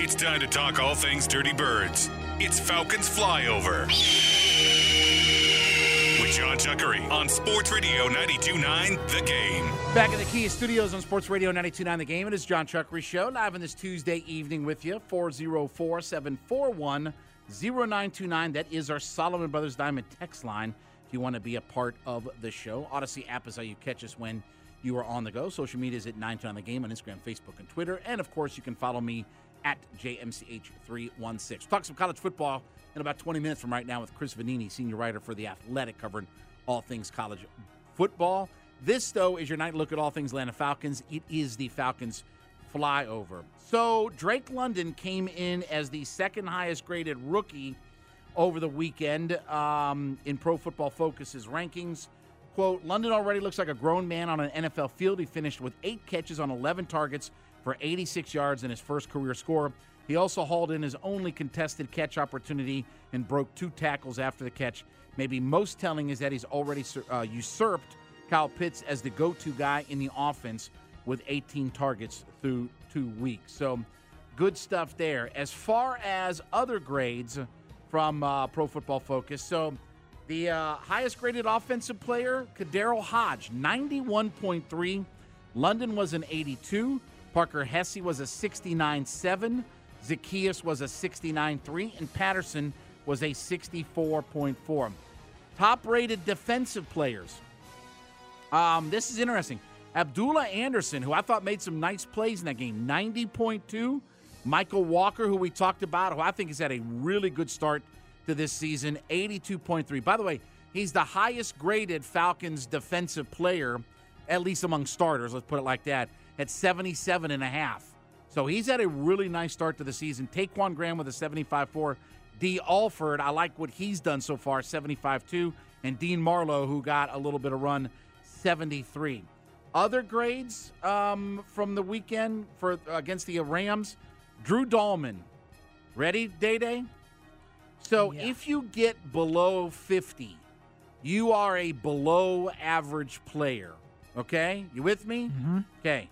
It's time to talk all things Dirty Birds. It's Falcons Flyover. With John Chuckery on Sports Radio 92.9 The Game. Back in the Kia Studios on Sports Radio 92.9 The Game. It is John Chuckery Show, live on this Tuesday evening with you. 404-741-0929. That is our Solomon Brothers Diamond text line if you want to be a part of the show. Audacy app is how you catch us when you are on the go. Social media is at 92 on the game on Instagram, Facebook, and Twitter. And of course, you can follow me at JMCH316. Talk some college football in about 20 minutes from right now with Chris Vannini, senior writer for The Athletic, covering all things college football. This, though, is your night look at all things Atlanta Falcons. It is the Falcons flyover. So Drake London came in as the second highest graded rookie over the weekend um, in Pro Football Focus's rankings. Quote, London already looks like a grown man on an NFL field. He finished with eight catches on 11 targets for 86 yards in his first career score. He also hauled in his only contested catch opportunity and broke two tackles after the catch. Maybe most telling is that he's already uh, usurped Kyle Pitts as the go to guy in the offense with 18 targets through two weeks. So good stuff there. As far as other grades from uh, Pro Football Focus, so the uh, highest graded offensive player, KhaDarel Hodge, 91.3. London was an 82. Parker Hesse was a 69.7. Zaccheaus was a 69.3. And Patterson was a 64.4. Top rated defensive players. Um, this is interesting. Abdullah Anderson, who I thought made some nice plays in that game, 90.2. Michael Walker, who we talked about, who I think has had a really good start to this season, 82.3. By the way, he's the highest graded Falcons defensive player, at least among starters, let's put it like that, at 77 and a half. So he's had a really nice start to the season. Ta'Quon Graham with a 75.4. Dee Alford, I like what he's done so far, 75-2. And Dean Marlowe, who got a little bit of run, 73. Other grades um, from the weekend for against the Rams, Drew Dalman. Ready, Day Day? So Yeah. if you get below 50, you are a below average player. Okay? You with me? Mm-hmm. Okay.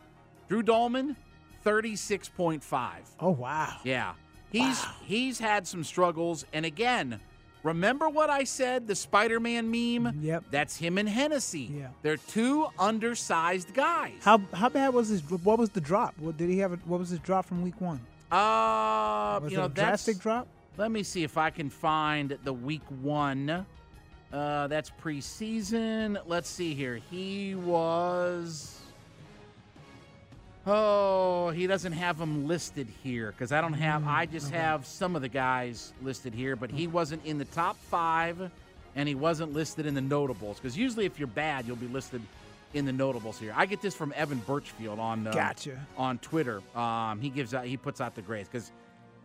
Drew Dalman, 36.5. Oh wow. Yeah. He's he's had some struggles. And again, remember what I said, the Spider-Man meme? Yep. That's him and Hennessy. Yeah. They're two undersized guys. How how bad was his? What was the drop? What did he have? A, what was his drop from week one? Uh, Was you know, drastic drop? Let me see if I can find the week one. Uh, that's preseason. Let's see here. He was. Oh, he doesn't have them listed here because I don't have. I just have some of the guys listed here, but he wasn't in the top five, and he wasn't listed in the notables because usually if you're bad, you'll be listed in the notables here. I get this from Evan Birchfield on uh, Gotcha. on Twitter. Um, he gives out he puts out the grades because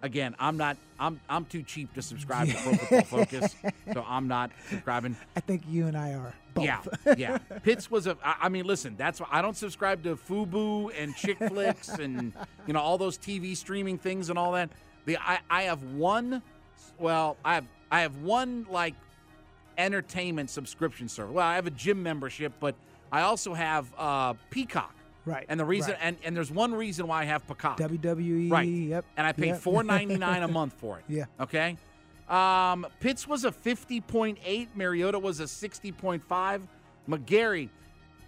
again, I'm not I'm I'm too cheap to subscribe to Pro Football Focus, so I'm not subscribing. I think you and I are. Both. Yeah, yeah. Pitts was a. I I mean, listen, that's why I don't subscribe to FUBU and Chick Flicks and you know all those TV streaming things and all that. The I I have one. Well, I have I have one like entertainment subscription service. Well, I have a gym membership, but I also have uh, Peacock. Right, And the reason right. and and there's one reason why I have Peacock. WWE. Right. Yep. And I pay yep. four ninety nine a month for it. Yeah. Okay. Um, Pitts was a 50.8. Mariota was a 60.5. McGary,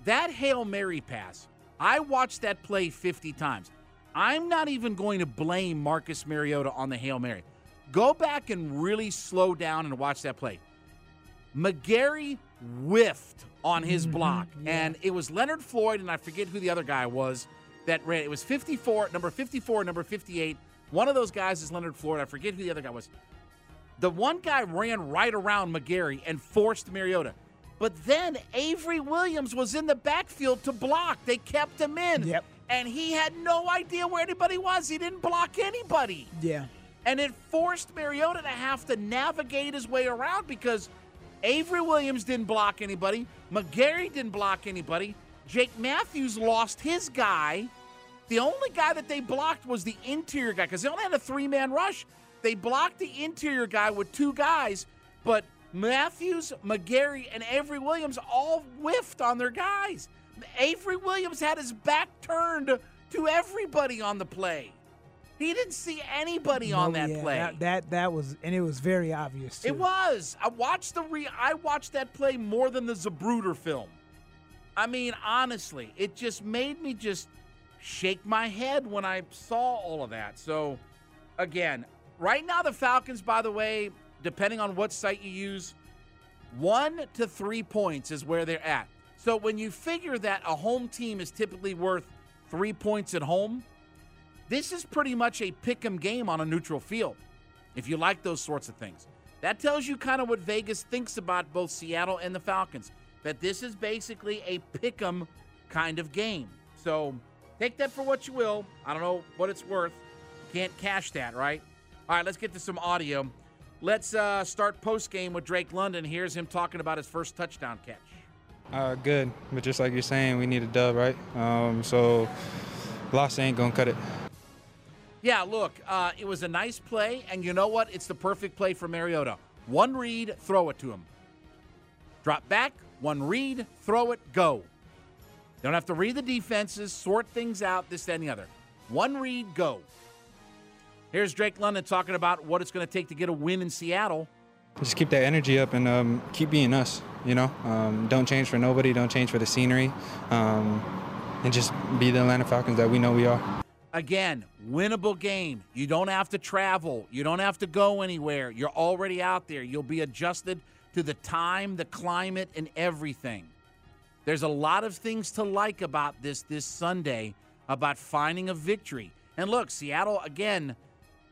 that Hail Mary pass, I watched that play 50 times. I'm not even going to blame Marcus Mariota on the Hail Mary. Go back and really slow down and watch that play. McGary whiffed on his mm-hmm. block, and it was Leonard Floyd, and I forget who the other guy was that ran. It was 54, number 54, number 58. One of those guys is Leonard Floyd. I forget who the other guy was. The one guy ran right around McGary and forced Mariota. But then Avery Williams was in the backfield to block. They kept him in. Yep. And he had no idea where anybody was. He didn't block anybody. Yeah. And it forced Mariota to have to navigate his way around because Avery Williams didn't block anybody. McGary didn't block anybody. Jake Matthews lost his guy. The only guy that they blocked was the interior guy because they only had a three man rush. They blocked the interior guy with two guys, but Matthews, McGary, and Avery Williams all whiffed on their guys. Avery Williams had his back turned to everybody on the play. He didn't see anybody on that yeah, play. That, that that was, and it was very obvious. Too. It was. I watched the re. I watched that play more than the Zapruder film. I mean, honestly, it just made me just shake my head when I saw all of that. So, again, right now the Falcons, by the way, depending on what site you use, one to three points is where they're at. So when you figure that a home team is typically worth three points at home, this is pretty much a pick 'em game on a neutral field. If you like those sorts of things, that tells you kind of what Vegas thinks about both Seattle and the Falcons. That this is basically a pick 'em kind of game. So take that for what you will. I don't know what it's worth. Can't cash that, right? All right, let's get to some audio. Let's uh, start post game with Drake London. Here's him talking about his first touchdown catch. Uh, good, but just like you're saying, we need a dub, right? Um, so loss ain't gonna cut it. Yeah, look, uh, it was a nice play, and you know what? It's the perfect play for Mariota. One read, throw it to him. Drop back, one read, throw it, go. You don't have to read the defenses, sort things out, this, that, and the other. One read, go. Here's Drake London talking about what it's going to take to get a win in Seattle. Just keep that energy up and um, keep being us. You know, um, don't change for nobody. Don't change for the scenery, um, and just be the Atlanta Falcons that we know we are. Again, winnable game. You don't have to travel. You don't have to go anywhere. You're already out there. You'll be adjusted to the time, the climate, and everything. There's a lot of things to like about this this Sunday about finding a victory. And look, Seattle again,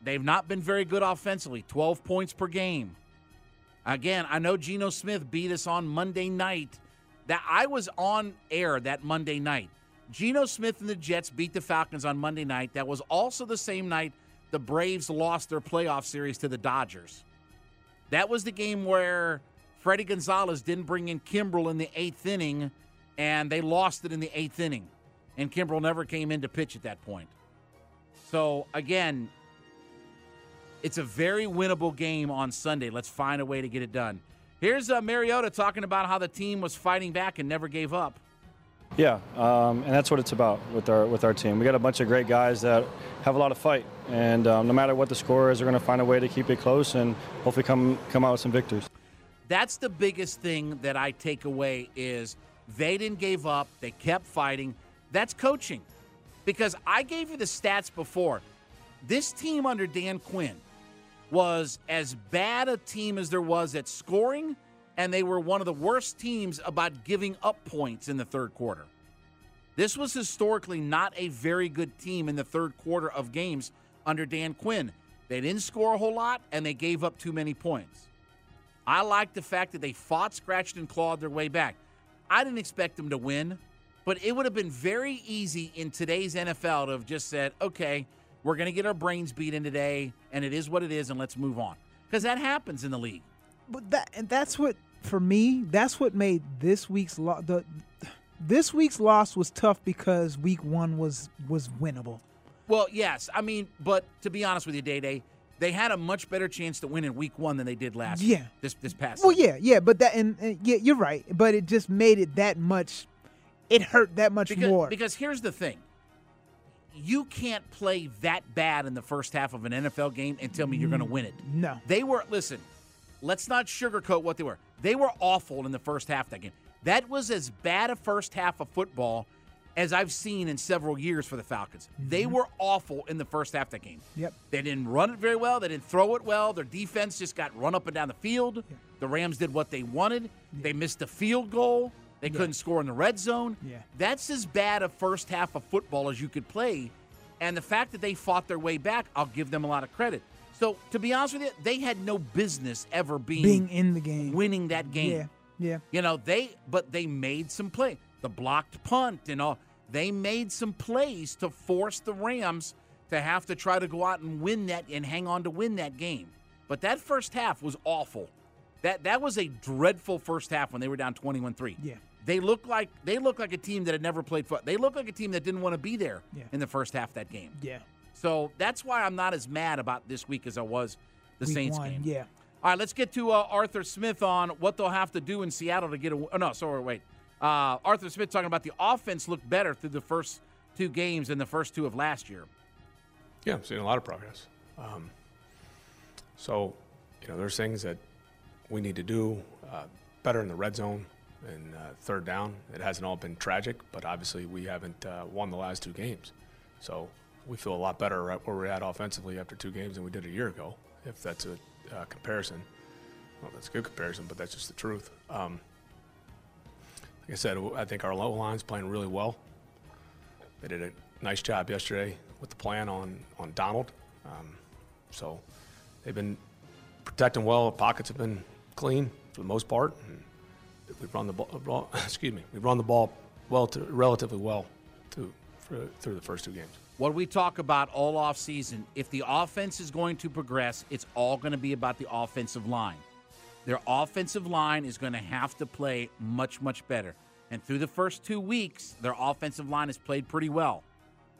they've not been very good offensively. 12 points per game. Again, I know Geno Smith beat us on Monday night. That I was on air that Monday night. Geno Smith and the Jets beat the Falcons on Monday night. That was also the same night the Braves lost their playoff series to the Dodgers. That was the game where Fredi Gonzalez didn't bring in Kimbrel in the eighth inning, and they lost it in the eighth inning. And Kimbrel never came in to pitch at that point. So, again, it's a very winnable game on Sunday. Let's find a way to get it done. Here's uh, Mariota talking about how the team was fighting back and never gave up. Yeah, um, and that's what it's about with our with our team. We got a bunch of great guys that have a lot of fight, and um, no matter what the score is, we're going to find a way to keep it close and hopefully come come out with some victors. That's the biggest thing that I take away is they didn't give up. They kept fighting. That's coaching. Because I gave you the stats before. This team under Dan Quinn was as bad a team as there was at scoring, and they were one of the worst teams about giving up points in the third quarter. This was historically not a very good team in the third quarter of games under Dan Quinn. They didn't score a whole lot, and they gave up too many points. I like the fact that they fought, scratched, and clawed their way back. I didn't expect them to win, but it would have been very easy in today's NFL to have just said, okay, we're going to get our brains beat in today, and it is what it is, and let's move on. Because that happens in the league. But that and that's what for me. That's what made this week's lo- the this week's loss was tough because week one was was winnable. Well, yes. I mean, but to be honest with you, Day Day, they had a much better chance to win in week one than they did last Yeah. this this past Well, yeah, yeah, but that and, and yeah, you're right. But it just made it that much. It hurt that much because, more. Because here's the thing you can't play that bad in the first half of an NFL game and tell me you're going to mm, win it. No. They were, listen, let's not sugarcoat what they were. They were awful in the first half of that game. That was as bad a first half of football as I've seen in several years for the Falcons. They mm-hmm. were awful in the first half of that game. Yep. They didn't run it very well. They didn't throw it well. Their defense just got run up and down the field. The Rams did what they wanted. They missed a field goal. They couldn't score in the red zone. Yeah. That's as bad a first half of football as you could play. And the fact that they fought their way back, I'll give them a lot of credit. So, to be honest with you, they had no business ever being, Being in the game. winning that game. Yeah. Yeah. You know, they but they made some play. The blocked punt and all. They made some plays to force the Rams to have to try to go out and win that and hang on to win that game. But that first half was awful. That that was a dreadful first half when they were down 21-3. Yeah. They looked like they looked like a team that had never played foot. They looked like a team that didn't want to be there Yeah. in the first half of that game. Yeah. So that's why I'm not as mad about this week as I was the Week Saints one, game. Yeah. All right, let's get to uh, Arthur Smith on what they'll have to do in Seattle to get a. Oh, no, sorry, wait. Uh, Arthur Smith talking about the offense looked better through the first two games than the first two of last year. Yeah, I'm seeing a lot of progress. Um, so, you know, there's things that we need to do uh, better in the red zone and uh, third down. It hasn't all been tragic, but obviously we haven't uh, won the last two games. So we feel a lot better right where we're at offensively after two games than we did a year ago, if that's a uh, comparison. Well, that's a good comparison, but that's just the truth. Um, like I said, I think our low line's playing really well. They did a nice job yesterday with the plan on on Donald. Um, so they've been protecting well. Pockets have been clean for the most part. We've run the ball. Excuse me. We've run the ball well, to, relatively well, through for, through the first two games. What we talk about all off season, if the offense is going to progress, it's all going to be about the offensive line. Their offensive line is going to have to play much, much better. And through the first two weeks, their offensive line has played pretty well.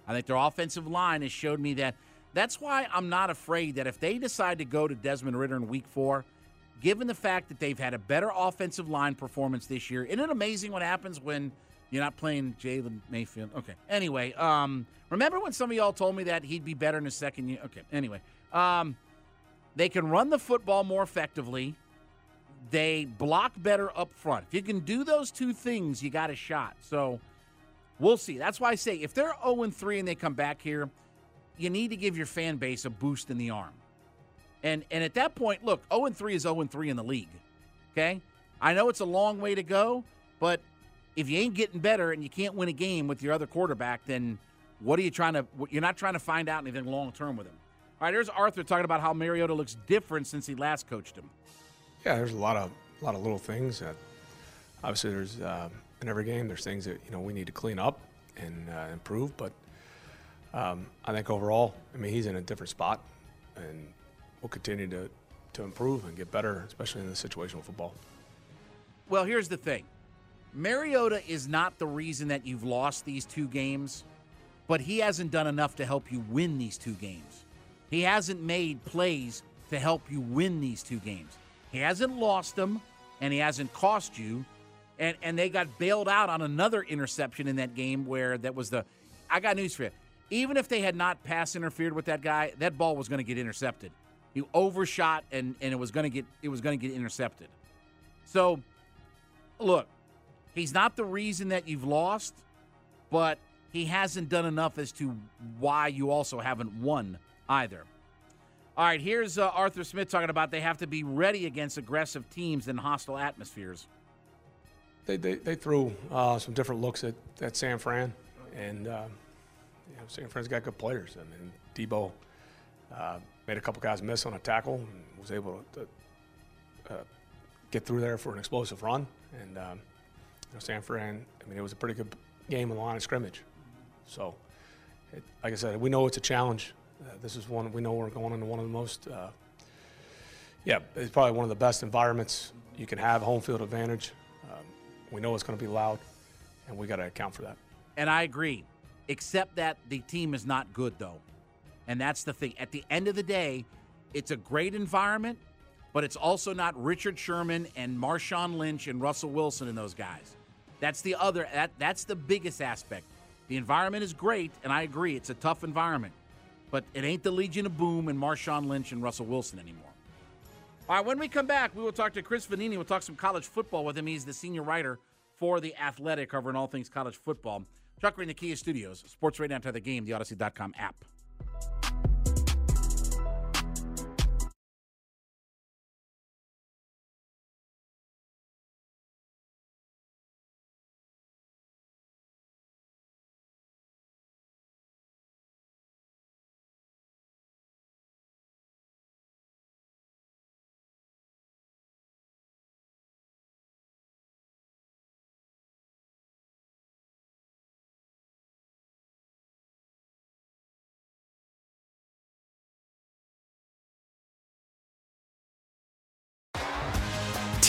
I think their offensive line has showed me that. That's why I'm not afraid that if they decide to go to Desmond Ridder in week four, given the fact that they've had a better offensive line performance this year, isn't it amazing what happens when you're not playing Jalen Mayfield? Okay. Anyway, um, remember when some of y'all told me that he'd be better in his second year? Okay. Anyway, um, they can run the football more effectively. They block better up front. If you can do those two things, you got a shot. So we'll see. That's why I say if they're 0 3 and they come back here, you need to give your fan base a boost in the arm. And and at that point, look, 0 3 is 0 3 in the league. Okay? I know it's a long way to go, but if you ain't getting better and you can't win a game with your other quarterback, then what are you trying to you're not trying to find out anything long term with him. All right, here's Arthur talking about how Mariota looks different since he last coached him. Yeah, there's a lot of a lot of little things that obviously there's uh, in every game there's things that you know we need to clean up and uh, improve, but um, I think overall, I mean he's in a different spot, and we'll continue to to improve and get better, especially in the situational football. Well, here's the thing. Mariota is not the reason that you've lost these two games, but he hasn't done enough to help you win these two games. He hasn't made plays to help you win these two games. He hasn't lost them, and he hasn't cost you. And and they got bailed out on another interception in that game where that was the. I got news for you. Even if they had not pass interfered with that guy, that ball was going to get intercepted. He overshot, and and it was going to get it was going to get intercepted. So, look, he's not the reason that you've lost, but he hasn't done enough as to why you also haven't won either. All right, here's uh, Arthur Smith talking about they have to be ready against aggressive teams and hostile atmospheres. They, they, they threw uh, some different looks at, at San Fran, and uh, you know, San Fran's got good players. I mean, Deebo uh, made a couple guys miss on a tackle and was able to uh, get through there for an explosive run. And um, you know, San Fran, I mean, it was a pretty good game in the line of scrimmage. So, it, like I said, we know it's a challenge. Uh, this is one we know we're going into one of the most, uh, yeah, it's probably one of the best environments you can have, home field advantage. Um, we know it's going to be loud, and we got to account for that. And I agree, except that the team is not good, though. And that's the thing. At the end of the day, it's a great environment, but it's also not Richard Sherman and Marshawn Lynch and Russell Wilson and those guys. That's the other that that's the biggest aspect. The environment is great, and I agree, it's a tough environment, but it ain't the Legion of Boom and Marshawn Lynch and Russell Wilson anymore. All right, when we come back, we will talk to Chris Vannini. We'll talk some college football with him. He's the senior writer for The Athletic, covering all things college football. Chuck in the Kia Studios, Sports Radio After the Game, the Audacy.com app.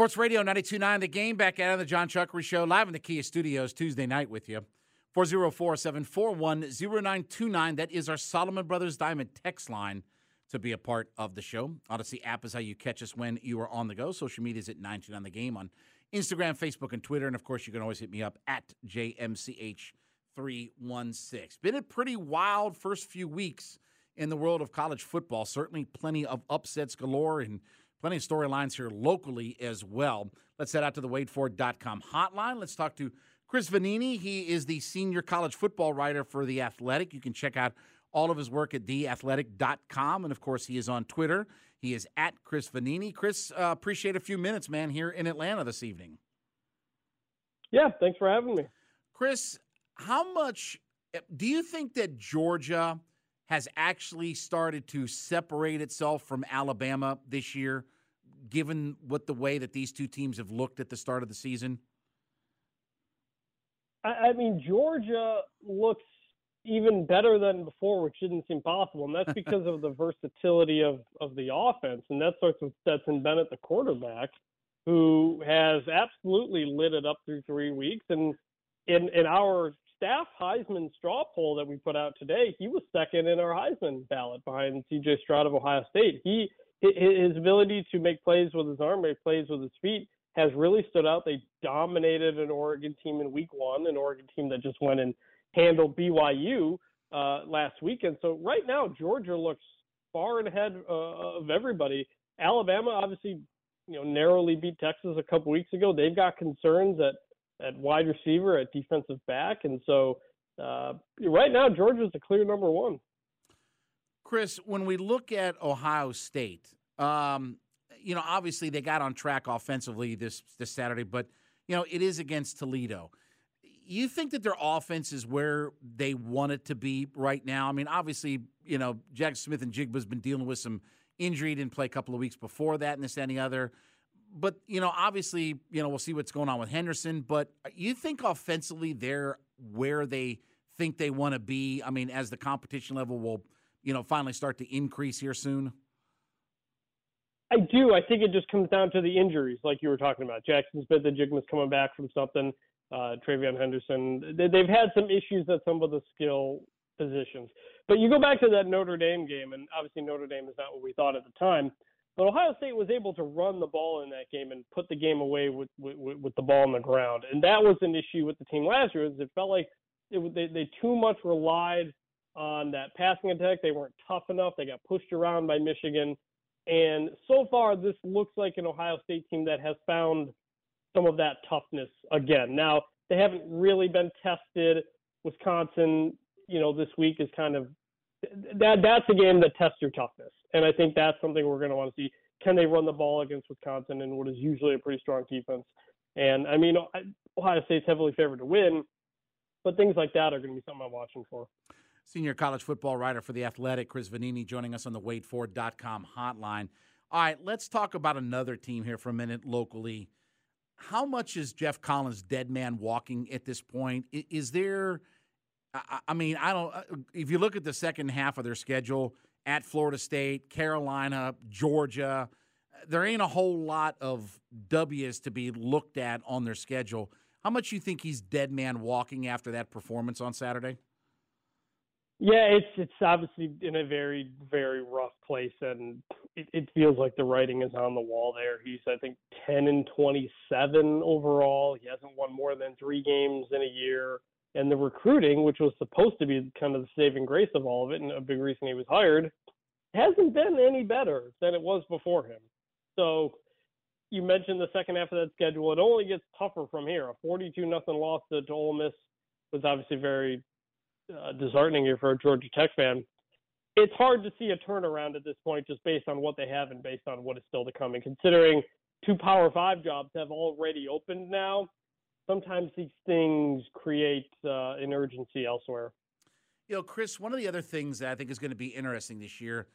Sports Radio 92.9 The Game back of the Jon Chuckery Show live in the Kia Studios Tuesday night with you. 404-741-0929. That is our Solomon Brothers Diamond text line to be a part of the show. Audacy app is how you catch us when you are on the go. Social media is at 929 The Game on Instagram, Facebook, and Twitter. And, of course, you can always hit me up at JMCH316. Been a pretty wild first few weeks in the world of college football. Certainly plenty of upsets galore and – Plenty of storylines here locally as well. Let's head out to the WadeFord.com hotline. Let's talk to Chris Vannini. He is the senior college football writer for The Athletic. You can check out all of his work at theathletic.com. And of course, he is on Twitter. He is at Chris Vannini. Chris, uh, appreciate a few minutes, man, here in Atlanta this evening. Yeah, thanks for having me. Chris, how much do you think that Georgia has actually started to separate itself from Alabama this year, given what the way that these two teams have looked at the start of the season? I mean, Georgia looks even better than before, which didn't seem possible, and that's because of the versatility of of the offense, and that starts with Stetson Bennett, the quarterback, who has absolutely lit it up through three weeks, and in in our staff Heisman straw poll that we put out today, he was second in our Heisman ballot behind C.J. Stroud of Ohio State. He his ability to make plays with his arm, make plays with his feet, has really stood out. They dominated an Oregon team in Week One, an Oregon team that just went and handled BYU uh, last weekend. So right now, Georgia looks far ahead uh, of everybody. Alabama obviously, you know, narrowly beat Texas a couple weeks ago. They've got concerns that at wide receiver, at defensive back, and so uh, right now Georgia's a clear number one. Chris, when we look at Ohio State, um, you know, obviously they got on track offensively this this Saturday, but you know it is against Toledo. You think that their offense is where they want it to be right now? I mean, obviously, you know, Jaxon Smith-Njigba's been dealing with some injury, didn't play a couple of weeks before that, and this and the other but you know, obviously, you know, we'll see what's going on with Henderson. But you think offensively they're where they think they want to be? I mean, as the competition level will, you know, finally start to increase here soon. I do. I think it just comes down to the injuries, like you were talking about. Jaxon Smith-Njigba's coming back from something. Uh, TreVeyon Henderson. They, they've had some issues at some of the skill positions. But you go back to that Notre Dame game, and obviously Notre Dame is not what we thought at the time. But Ohio State was able to run the ball in that game and put the game away with with, with the ball on the ground, and that was an issue with the team last year. Is it felt like it, they they too much relied on that passing attack. They weren't tough enough. They got pushed around by Michigan, and so far this looks like an Ohio State team that has found some of that toughness again. Now they haven't really been tested. Wisconsin, you know, this week is kind of that that's a game that tests your toughness, and I think that's something we're going to want to see. Can they run the ball against Wisconsin and what is usually a pretty strong defense? And I mean, Ohio State's heavily favored to win, but things like that are going to be something I'm watching for. Senior college football writer for The Athletic, Chris Vannini, joining us on the WadeFord.com hotline. All right, let's talk about another team here for a minute locally. How much is Geoff Collins dead man walking at this point? Is there I, mean, I don't. Uh, if you look at the second half of their schedule at Florida State, Carolina, Georgia, there ain't a whole lot of W's to be looked at on their schedule. How much you think he's dead man walking after that performance on Saturday? Yeah, it's it's obviously in a very very rough place, and it, it feels like the writing is on the wall there. He's I think ten and twenty seven overall. He hasn't won more than three games in a year and the recruiting, which was supposed to be kind of the saving grace of all of it, and a big reason he was hired, hasn't been any better than it was before him. So you mentioned the second half of that schedule. It only gets tougher from here. A 42 nothing loss to, to Ole Miss was obviously very uh, disheartening here for a Georgia Tech fan. It's hard to see a turnaround at this point, just based on what they have and based on what is still to come. And considering two Power Five jobs have already opened now, sometimes these things create uh, an urgency elsewhere. You know, Chris, one of the other things that I think is going to be interesting this year,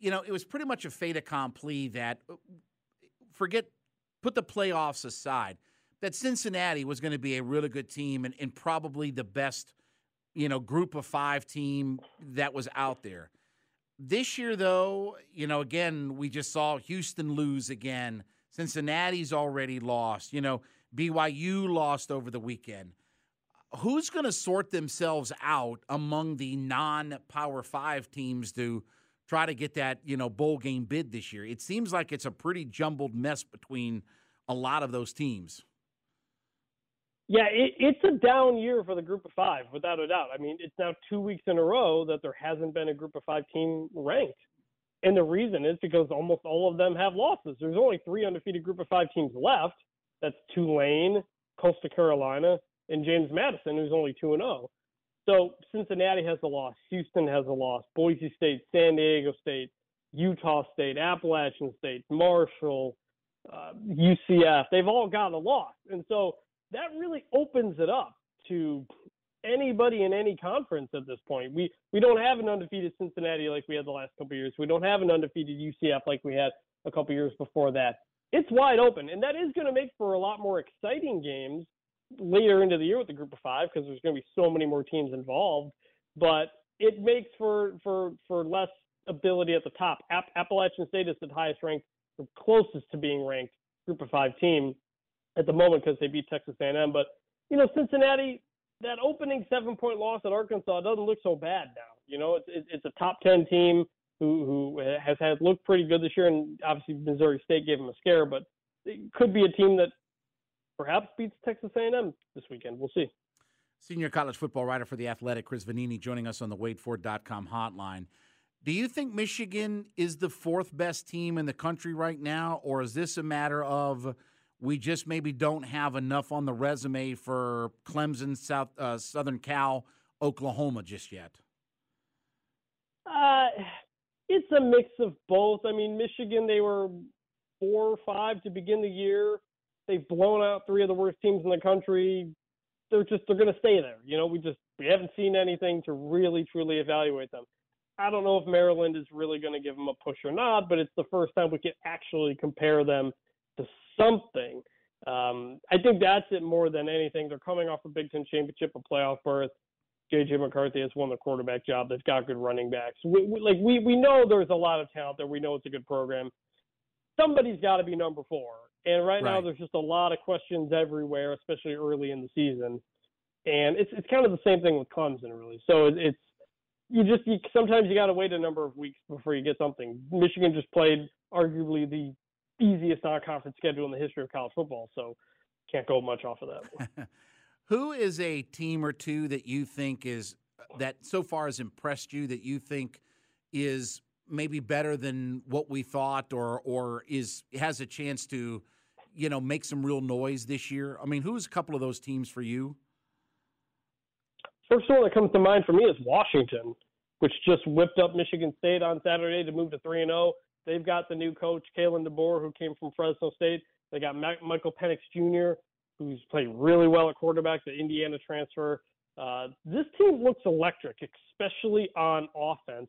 you know, it was pretty much a fait accompli that uh, forget, put the playoffs aside, that Cincinnati was going to be a really good team and, and probably the best, you know, group of five team that was out there. This year, though, you know, again, we just saw Houston lose again. Cincinnati's already lost. You know, BYU lost over the weekend. Who's going to sort themselves out among the non-power 5 teams to try to get that, you know, bowl game bid this year? It seems like it's a pretty jumbled mess between a lot of those teams. Yeah, it, it's a down year for the group of five, without a doubt. I mean, it's now two weeks in a row that there hasn't been a group of five team ranked. And the reason is because almost all of them have losses. There's only three undefeated group of five teams left. That's Tulane, Coastal Carolina, and James Madison, who's only 2 and 0. So Cincinnati has a loss, Houston has a loss, Boise State, San Diego State, Utah State, Appalachian State, Marshall, uh, UCF. They've all got a loss. And so that really opens it up to anybody in any conference at this point. We we don't have an undefeated Cincinnati like we had the last couple years. We don't have an undefeated UCF like we had a couple years before that it's wide open, and that is going to make for a lot more exciting games later into the year with the group of five because there's going to be so many more teams involved. But it makes for for for less ability at the top. App- Appalachian State is the highest ranked, closest to being ranked group of five team at the moment because they beat Texas A&M. But you know, Cincinnati, that opening seven point loss at Arkansas doesn't look so bad now. You know, it's it's a top ten team who who has had looked pretty good this year, and obviously Missouri State gave them a scare, but it could be a team that perhaps beats Texas A&M this weekend. We'll see. Senior college football writer for the Athletic, Chris Vannini, joining us on the WadeFord.com hotline. Do you think Michigan is the fourth best team in the country right now, or is this a matter of we just maybe don't have enough on the resume for Clemson, South uh, Southern Cal, Oklahoma just yet? Uh, it's a mix of both. I mean, Michigan, they were four or five to begin the year. They've blown out three of the worst teams in the country. They're just they're going to stay there. You know, we just we haven't seen anything to really truly evaluate them. I don't know if Maryland is really going to give them a push or not, but it's the first time we can actually compare them something. Um, I think that's it more than anything. They're coming off a Big Ten championship, a playoff berth. JJ McCarthy has won the quarterback job. They've got good running backs. We, we, like we we know there's a lot of talent there. We know it's a good program. Somebody's got to be number four. And right, right, now there's just a lot of questions everywhere, especially early in the season. And it's it's kind of the same thing with Clemson, really. So it, it's you just you, sometimes you got to wait a number of weeks before you get something. Michigan just played arguably the easiest non-conference schedule in the history of college football, so can't go much off of that. Who is a team or two that you think is uh, that so far has impressed you that you think is maybe better than what we thought or or is has a chance to you know make some real noise this year? I mean, who's a couple of those teams for you? First one that comes to mind for me is Washington, which just whipped up Michigan State on Saturday to move to 3 and 0. They've got the new coach, Kalen DeBoer, who came from Fresno State. They got Michael Penix Jr., who's played really well at quarterback, the Indiana transfer. Uh, this team looks electric, especially on offense.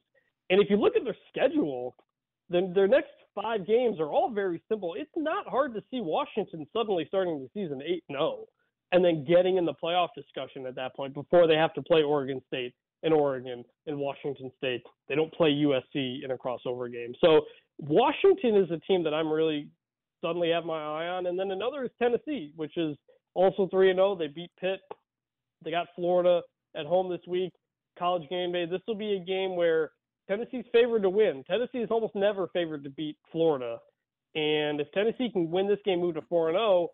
And if you look at their schedule, then their next five games are all very simple. It's not hard to see Washington suddenly starting the season 8 0 and then getting in the playoff discussion at that point before they have to play Oregon State and Oregon and Washington State. They don't play USC in a crossover game. So Washington is a team that I'm really suddenly have my eye on. And then another is Tennessee, which is also 3 and 0. They beat Pitt. They got Florida at home this week. College game day. This will be a game where Tennessee's favored to win. Tennessee is almost never favored to beat Florida. And if Tennessee can win this game, move to 4 and 0,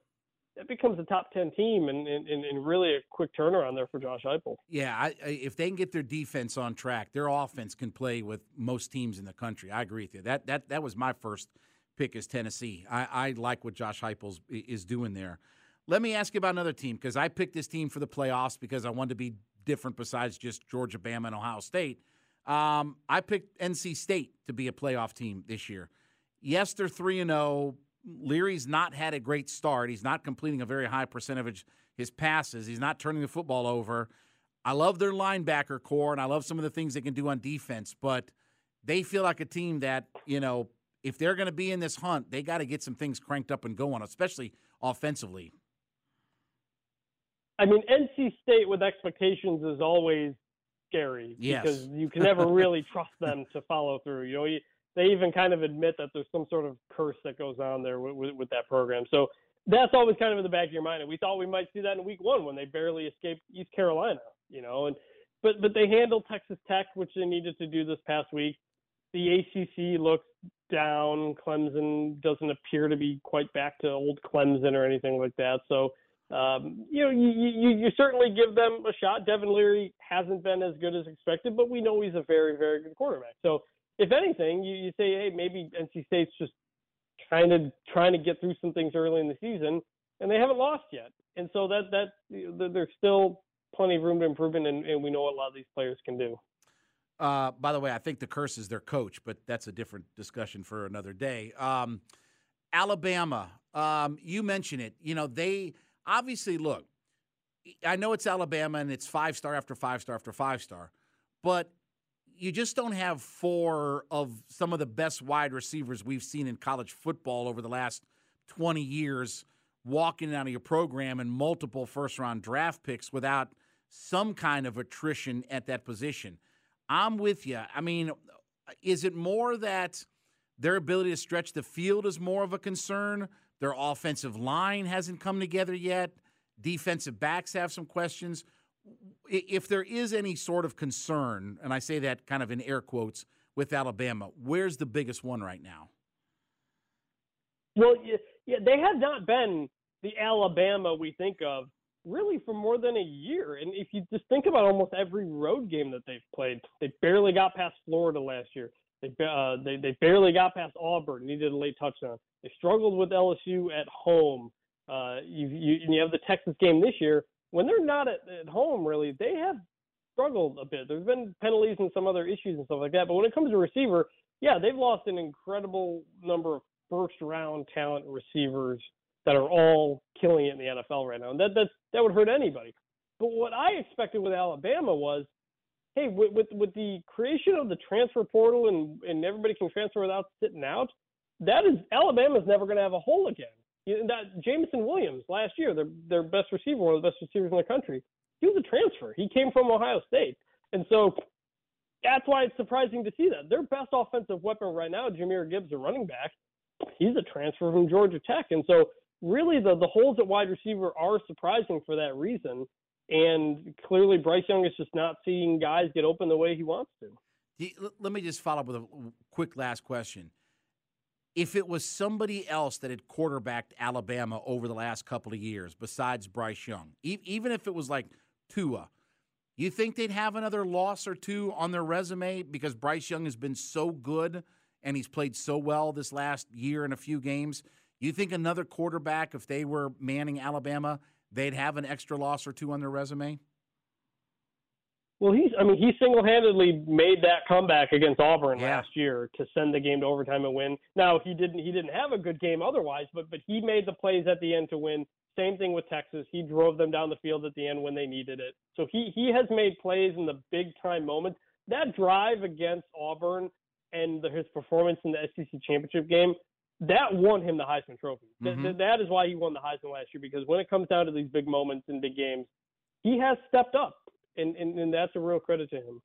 that becomes a top 10 team and, and, and really a quick turnaround there for Josh Heupel. Yeah, I, I, if they can get their defense on track, their offense can play with most teams in the country. I agree with you. That that that was my first pick is Tennessee. I, I like what Josh Heupel is doing there. Let me ask you about another team because I picked this team for the playoffs because I wanted to be different besides just Georgia, Bama, and Ohio State. Um, I picked NC State to be a playoff team this year. Yes, they're 3 and 0. Leary's not had a great start. He's not completing a very high percentage of his passes. He's not turning the football over. I love their linebacker corps and I love some of the things they can do on defense, but they feel like a team that, you know, if they're going to be in this hunt, they got to get some things cranked up and going, especially offensively. I mean, NC State with expectations is always scary yes. because you can never really trust them to follow through. You know, you, they even kind of admit that there's some sort of curse that goes on there with, with, with that program. So that's always kind of in the back of your mind. And we thought we might see that in week one when they barely escaped East Carolina, you know, and but but they handled Texas Tech, which they needed to do this past week. The ACC looks down. Clemson doesn't appear to be quite back to old Clemson or anything like that. So, um, you know, you, you, you certainly give them a shot. Devin Leary hasn't been as good as expected, but we know he's a very, very good quarterback. So if anything, you, you say, hey, maybe NC State's just kind of trying to get through some things early in the season, and they haven't lost yet. And so that that there's still plenty of room to improvement, and, and we know what a lot of these players can do. Uh, by the way, I think the curse is their coach, but that's a different discussion for another day. Um, Alabama, um, you mentioned it. You know, they obviously look. I know it's Alabama and it's five star after five star after five star, but you just don't have four of some of the best wide receivers we've seen in college football over the last 20 years walking out of your program and multiple first round draft picks without some kind of attrition at that position. I'm with you. I mean, is it more that their ability to stretch the field is more of a concern? Their offensive line hasn't come together yet. Defensive backs have some questions if there is any sort of concern, and I say that kind of in air quotes, with Alabama, where's the biggest one right now? Well, yeah, they have not been the Alabama we think of really for more than a year. And if you just think about almost every road game that they've played, they barely got past Florida last year. They uh, they they barely got past Auburn, needed a late touchdown. They struggled with LSU at home. Uh, you, you you have the Texas game this year when they're not at, at home, really, they have struggled a bit. There's been penalties and some other issues and stuff like that. But when it comes to receiver, yeah, they've lost an incredible number of first round talent receivers that are all killing it in the NFL right now. And that that's, that would hurt anybody. But what I expected with Alabama was, hey, with, with with the creation of the transfer portal and and everybody can transfer without sitting out, that is Alabama's never going to have a hole again. That Jameson Williams last year, their their best receiver, one of the best receivers in the country, he was a transfer. He came from Ohio State, and so that's why it's surprising to see that their best offensive weapon right now, Jahmyr Gibbs, a running back, he's a transfer from Georgia Tech, and so really the the holes at wide receiver are surprising for that reason. And clearly, Bryce Young is just not seeing guys get open the way he wants to. Let me just follow up with a quick last question. If it was somebody else that had quarterbacked Alabama over the last couple of years besides Bryce Young, even if it was like Tua, you think they'd have another loss or two on their resume because Bryce Young has been so good and he's played so well this last year in a few games? You think another quarterback, if they were manning Alabama, they'd have an extra loss or two on their resume? Well, he's I mean, he single-handedly made that comeback against Auburn yeah. last year to send the game to overtime and win. Now, he didn't he didn't have a good game otherwise, but but he made the plays at the end to win. Same thing with Texas. He drove them down the field at the end when they needed it. So he he has made plays in the big time moments. That drive against Auburn and the, his performance in the SEC championship game, that won him the Heisman Trophy. Mm-hmm. Th- that is why he won the Heisman last year because when it comes down to these big moments in big games, he has stepped up and, and, and that's a real credit to him.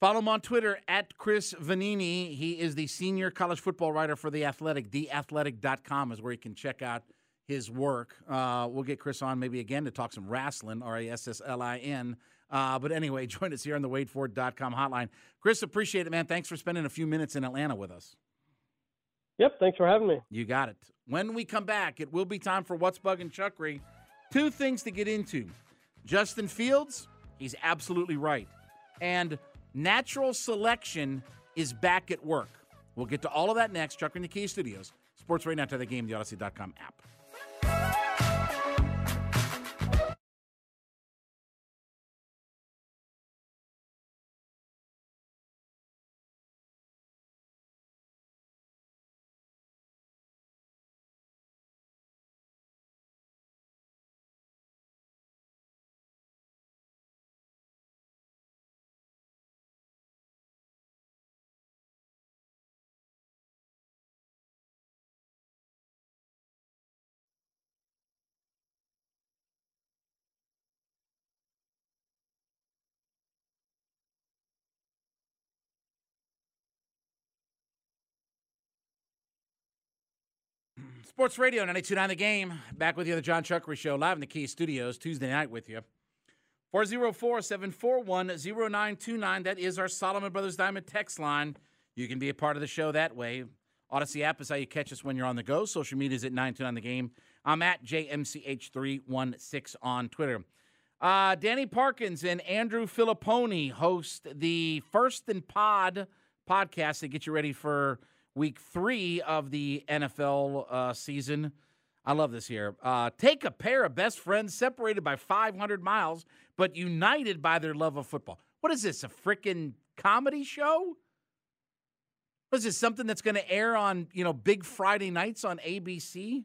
Follow him on Twitter at Chris Vannini. He is the senior college football writer for The Athletic. TheAthletic.com is where you can check out his work. Uh, we'll get Chris on maybe again to talk some wrestling, R A S S L I N. Uh, but anyway, join us here on the WadeFord.com hotline. Chris, appreciate it, man. Thanks for spending a few minutes in Atlanta with us. Yep, thanks for having me. You got it. When we come back, it will be time for What's Bugging Chuckery. Two things to get into Justin Fields He's absolutely right. And natural selection is back at work. We'll get to all of that next. Chuck in the Kia Studios. Sports right now to the game, the Audacy.com app. Sports Radio 929 The Game. Back with you, the John Chuckery Show, live in the Kia Studios, Tuesday night with you. 404 741 0929. That is our Solomon Brothers Diamond text line. You can be a part of the show that way. Audacy app is how you catch us when you're on the go. Social media is at 929 The Game. I'm at JMCH316 on Twitter. Uh, Danny Parkins and Andrew Fillipponi host the First and Pod podcast to get you ready for week three of the NFL uh, season. I love this here. Uh, take a pair of best friends separated by 500 miles, but united by their love of football. What is this, a freaking comedy show? Was this something that's going to air on, you know, big Friday nights on ABC?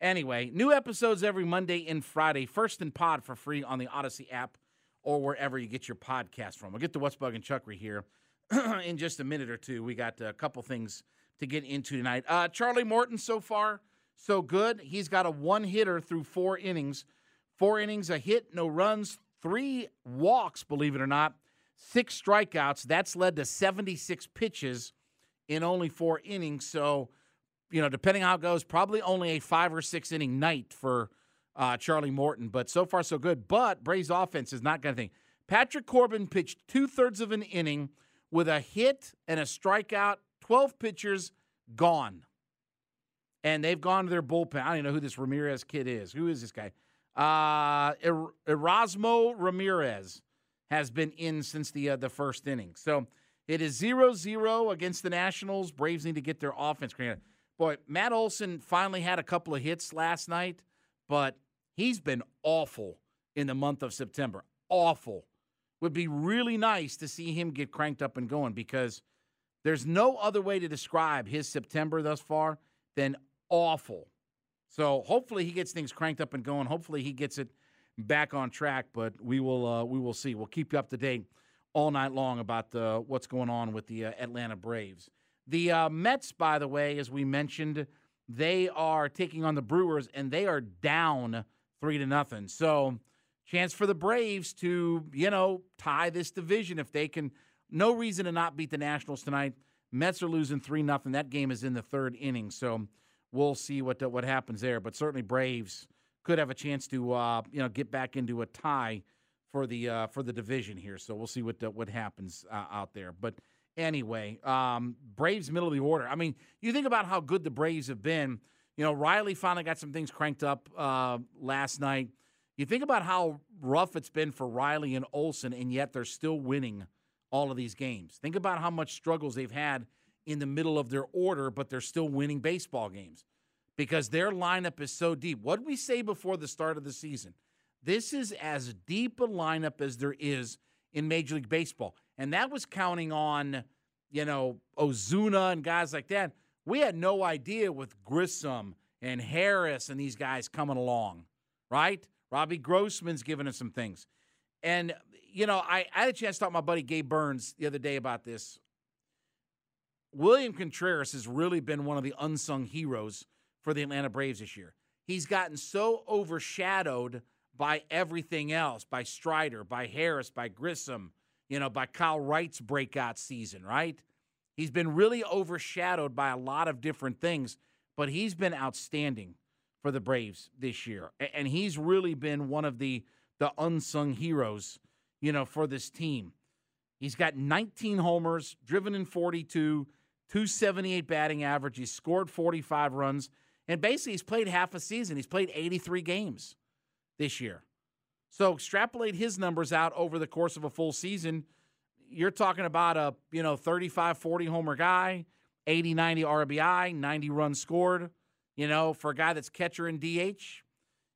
Anyway, new episodes every Monday and Friday. First and pod for free on the Audacy app or wherever you get your podcast from. We'll get to What's Bugging Chuckery here in just a minute or two. We got a couple things to get into tonight. Uh, Charlie Morton, so far, so good. He's got a one hitter through four innings. Four innings, a hit, no runs, three walks, believe it or not, six strikeouts. That's led to 76 pitches in only four innings. So, you know, depending how it goes, probably only a five or six inning night for uh, Charlie Morton. But so far, so good. But Braves offense is not going to think. Patrick Corbin pitched two thirds of an inning with a hit and a strikeout, 12 pitchers gone. And they've gone to their bullpen. I don't even know who this Ramirez kid is. Who is this guy? Uh, er- Erasmo Ramirez has been in since the uh, the first inning. So it is 0-0 against the Nationals. Braves need to get their offense. Boy, Matt Olson finally had a couple of hits last night, but he's been awful in the month of September. Awful would be really nice to see him get cranked up and going because there's no other way to describe his September thus far than awful. So hopefully he gets things cranked up and going. Hopefully he gets it back on track. But we will uh, we will see. We'll keep you up to date all night long about uh, what's going on with the uh, Atlanta Braves. The uh, Mets, by the way, as we mentioned, They are taking on the Brewers, and they are down three to nothing. So, chance for the Braves to, you know, tie this division if they can. No reason to not beat the Nationals tonight. Mets are losing three nothing. That game is in the third inning, so we'll see what what happens there. But certainly, Braves could have a chance to, uh, you know, get back into a tie for the uh, for the division here. So we'll see what what happens uh, out there. But anyway, um, Braves middle of the order. I mean, you think about how good the Braves have been. You know, Riley finally got some things cranked up uh, last night. You think about how rough it's been for Riley and Olson, and yet they're still winning all of these games. Think about how much struggles they've had in the middle of their order, but they're still winning baseball games because their lineup is so deep. What we say before the start of the season? This is as deep a lineup as there is in Major League Baseball. And that was counting on, you know, Ozuna and guys like that. We had no idea with Grissom and Harris and these guys coming along, right? Robbie Grossman's given us some things. And, you know, I, I had a chance to talk to my buddy Gabe Burns the other day about this. William Contreras has really been one of the unsung heroes for the Atlanta Braves this year. He's gotten so overshadowed by everything else, by Strider, by Harris, by Grissom, you know, by Kyle Wright's breakout season, right? He's been really overshadowed by a lot of different things, but he's been outstanding for the Braves this year. And he's really been one of the the unsung heroes, you know, for this team. He's got 19 homers, driven in 42, 278 batting average. He's scored 45 runs. And basically, he's played half a season. He's played 83 games this year. So extrapolate his numbers out over the course of a full season. You're talking about a, you know, 35, 40 homer guy, 80, 90 RBI, 90 runs scored. You know, for a guy that's catcher and DH,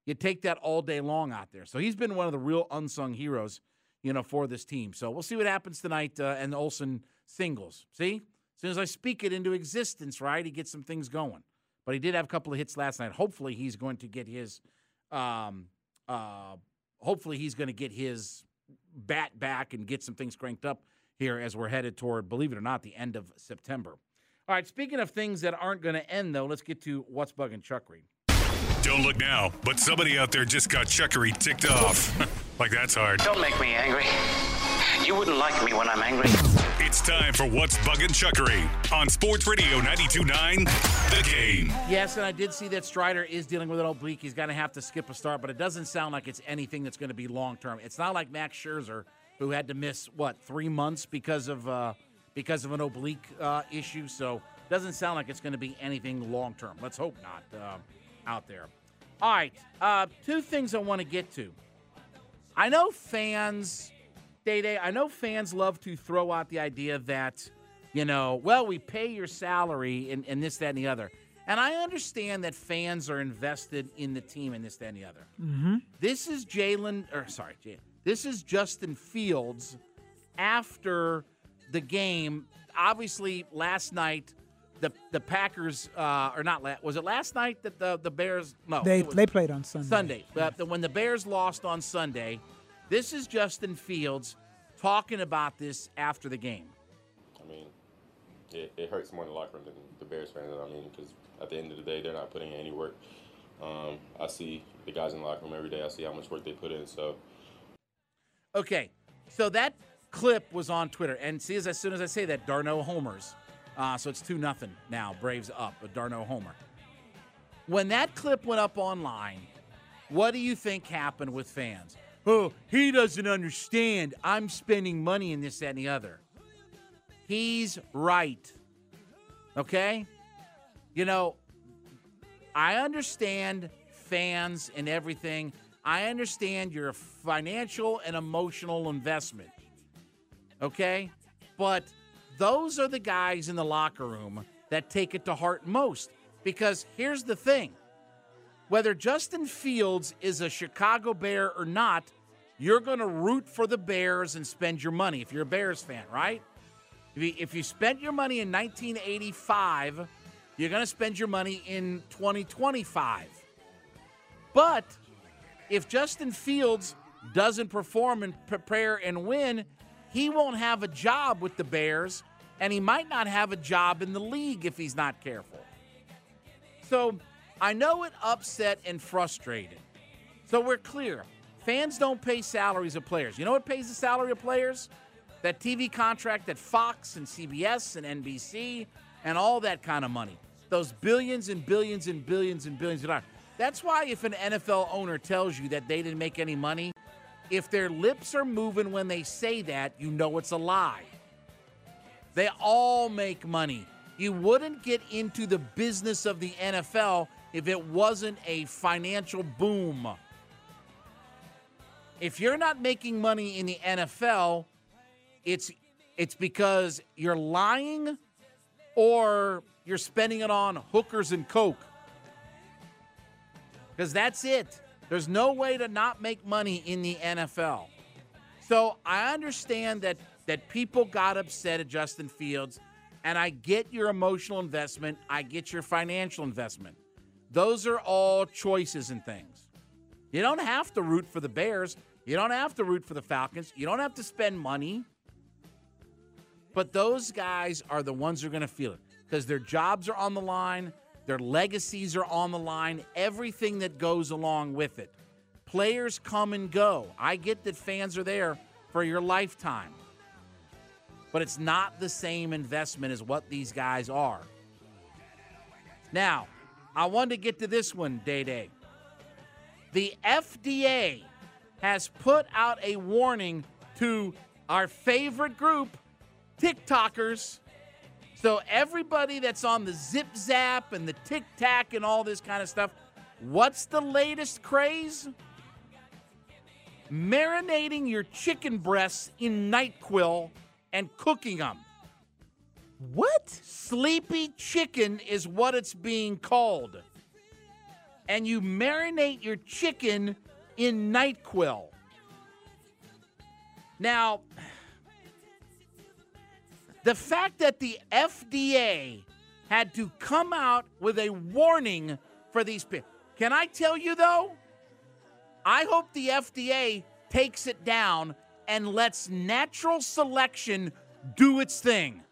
you take that all day long out there. So he's been one of the real unsung heroes, you know, for this team. So we'll see what happens tonight uh, and Olson singles. See? As soon as I speak it into existence, right, he gets some things going. But he did have a couple of hits last night. Hopefully, he's going to get his um, uh, hopefully, he's going to get his bat back and get some things cranked up here as we're headed toward, believe it or not, the end of September. All right, speaking of things that aren't going to end, though, let's get to what's bugging Chuckery. Don't look now, but somebody out there just got Chuckery ticked off. like that's hard. Don't make me angry. You wouldn't like me when I'm angry. It's time for What's Bugging Chuckery on Sports Radio 92.9 The Game. Yes, and I did see that Strider is dealing with an oblique. He's going to have to skip a start, but it doesn't sound like it's anything that's going to be long term. It's not like Max Scherzer, who had to miss, what, three months because of, uh, because of an oblique uh, issue. So it doesn't sound like it's going to be anything long term. Let's hope not uh, out there. All right, uh, two things I want to get to. I know fans Day Day, I know fans love to throw out the idea that, you know, well, we pay your salary and, and this, that, and the other. And I understand that fans are invested in the team and this, that, and the other. Mm-hmm. This is Jalen, or sorry. This is Justin Fields after the game. Obviously, last night, the the Packers, uh, or not, was it last night that the, the Bears? No, they they played on Sunday. Sunday. Uh, when the Bears lost on Sunday, this is Justin Fields talking about this after the game. I mean, it, it hurts more in the locker room than the Bears fans. I mean, because at the end of the day, they're not putting in any work. Um, I see the guys in the locker room every day. I see how much work they put in. So, okay, so that clip was on Twitter, and see, as, as soon as I say that, d'Arnaud homers. Uh, so it's two nothing now. Braves up, a d'Arnaud homer. When that clip went up online, what do you think happened with fans? oh, he doesn't understand. I'm spending money in this, that, and the other. He's right. Okay? You know, I understand fans and everything. I understand your financial and emotional investment. Okay? But those are the guys in the locker room that take it to heart most. Because here's the thing whether Justin Fields is a Chicago Bear or not, you're going to root for the Bears and spend your money if you're a Bears fan, right? If you, spent your money in 1985, you're going to spend your money in 2025. But if Justin Fields doesn't perform and prepare and win, he won't have a job with the Bears, and he might not have a job in the league if he's not careful. So I know it upset and frustrated. So we're clear. Fans don't pay salaries of players. You know what pays the salary of players? That TV contract that Fox and CBS and NBC and all that kind of money. Those billions and billions and billions and billions of dollars. That's why if an NFL owner tells you that they didn't make any money, if their lips are moving when they say that, you know it's a lie. They all make money. You wouldn't get into the business of the NFL if it wasn't a financial boom. If you're not making money in the NFL, it's it's because you're lying or you're spending it on hookers and coke. Because that's it. There's no way to not make money in the NFL. So I understand that that people got upset at Justin Fields, and I get your emotional investment. I get your financial investment. Those are all choices and things. You don't have to root for the Bears. You don't have to root for the Falcons. You don't have to spend money. But those guys are the ones who are going to feel it because their jobs are on the line, their legacies are on the line, everything that goes along with it. Players come and go. I get that fans are there for your lifetime, but it's not the same investment as what these guys are. Now, I wanted to get to this one, Day Day. The FDA has put out a warning to our favorite group, TikTokers. So, everybody that's on the Zip Zap and the Tic Tac and all this kind of stuff, what's the latest craze? Marinating your chicken breasts in NyQuil and cooking them. What? Sleepy chicken is what it's being called. And you marinate your chicken in NyQuil. Now, the fact that the FDA had to come out with a warning for these people. Can I tell you though? I hope the FDA takes it down and lets natural selection do its thing.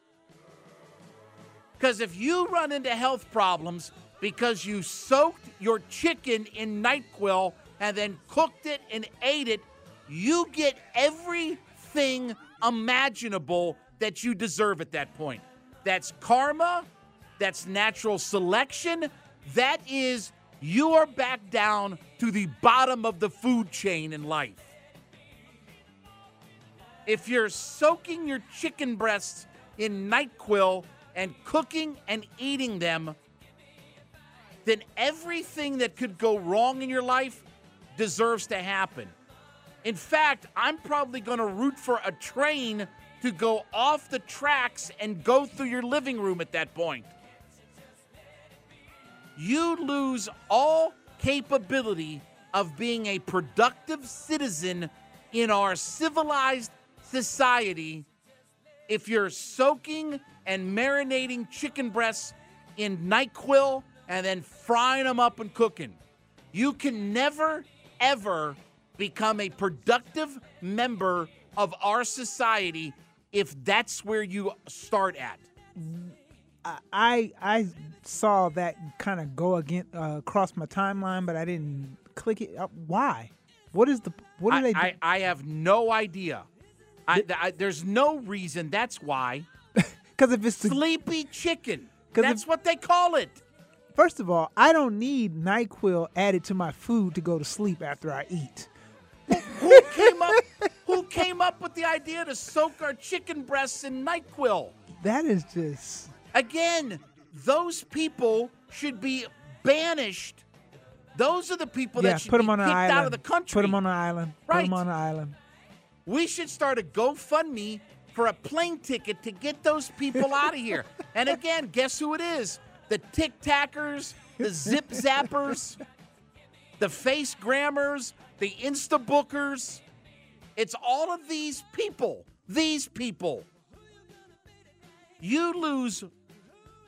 Because if you run into health problems because you soaked your chicken in NyQuil and then cooked it and ate it, you get everything imaginable that you deserve at that point. That's karma, that's natural selection, that is you are back down to the bottom of the food chain in life. If you're soaking your chicken breasts in NyQuil and cooking and eating them, then everything that could go wrong in your life deserves to happen. In fact, I'm probably going to root for a train to go off the tracks and go through your living room at that point. You lose all capability of being a productive citizen in our civilized society if you're soaking and marinating chicken breasts in NyQuil and then frying them up and cooking. You can never, ever become a productive member of our society if that's where you start at. I I saw that kind of go again uh, across my timeline, but I didn't click it. Uh, why? What is the what do I, they? Do? I, I have no idea. I, I, there's no reason. That's why. Because if it's the, sleepy chicken, 'Cause that's if- what they call it. first of all, I don't need Nyquil added to my food to go to sleep after I eat. Who came up? Who came up with the idea to soak our chicken breasts in Nyquil? That is just Again, those people should be banished. Those are the people yeah. that should Put be them on an kicked island. out of the country. Put them on an island. Put Right. them on an island. We should start a GoFundMe for a plane ticket to get those people out of here. And again, guess who it is? The Tic Tackers, the Zip Zappers, the Face Grammars, the Insta Bookers. It's all of these people. These people. You lose.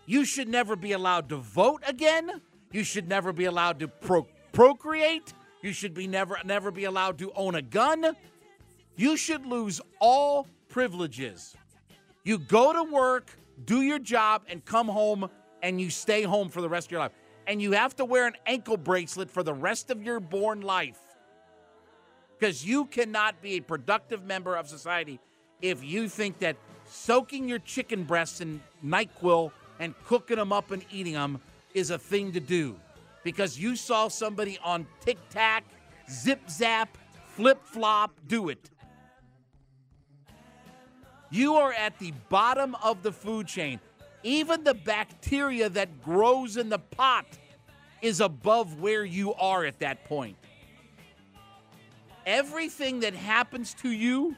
You should never be allowed to vote again. You should never be allowed to pro- procreate. You should be never never be allowed to own a gun. You should lose all privileges. You go to work, do your job, and come home, and you stay home for the rest of your life. and you have to wear an ankle bracelet for the rest of your born life. Because you cannot be a productive member of society if you think that soaking your chicken breasts in NyQuil and cooking them up and eating them is a thing to do. Because you saw somebody on Tic Tac, Zip Zap, Flip Flop do it. You are at the bottom of the food chain. Even the bacteria that grows in the pot is above where you are at that point. Everything that happens to you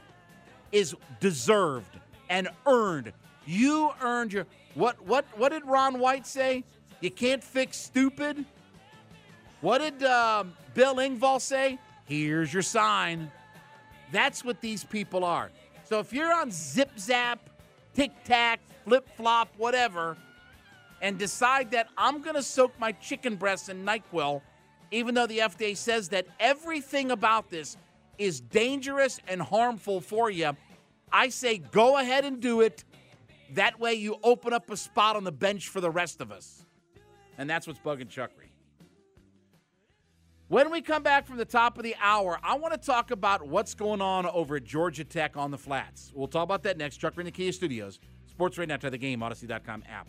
is deserved and earned. You earned your what what what did Ron White say? You can't fix stupid. What did um, Bill Engvall say? Here's your sign. That's what these people are. So if you're on Zip Zap, Tic Tac, Flip Flop, whatever, and decide that I'm going to soak my chicken breasts in NyQuil, even though the FDA says that everything about this is dangerous and harmful for you, I say go ahead and do it. That way you open up a spot on the bench for the rest of us. And that's what's bugging Chuckery. When we come back from the top of the hour, I want to talk about what's going on over at Georgia Tech on the flats. We'll talk about that next. Chuck in the Kia Studios, Sports Radio After the Game, Audacy.com app.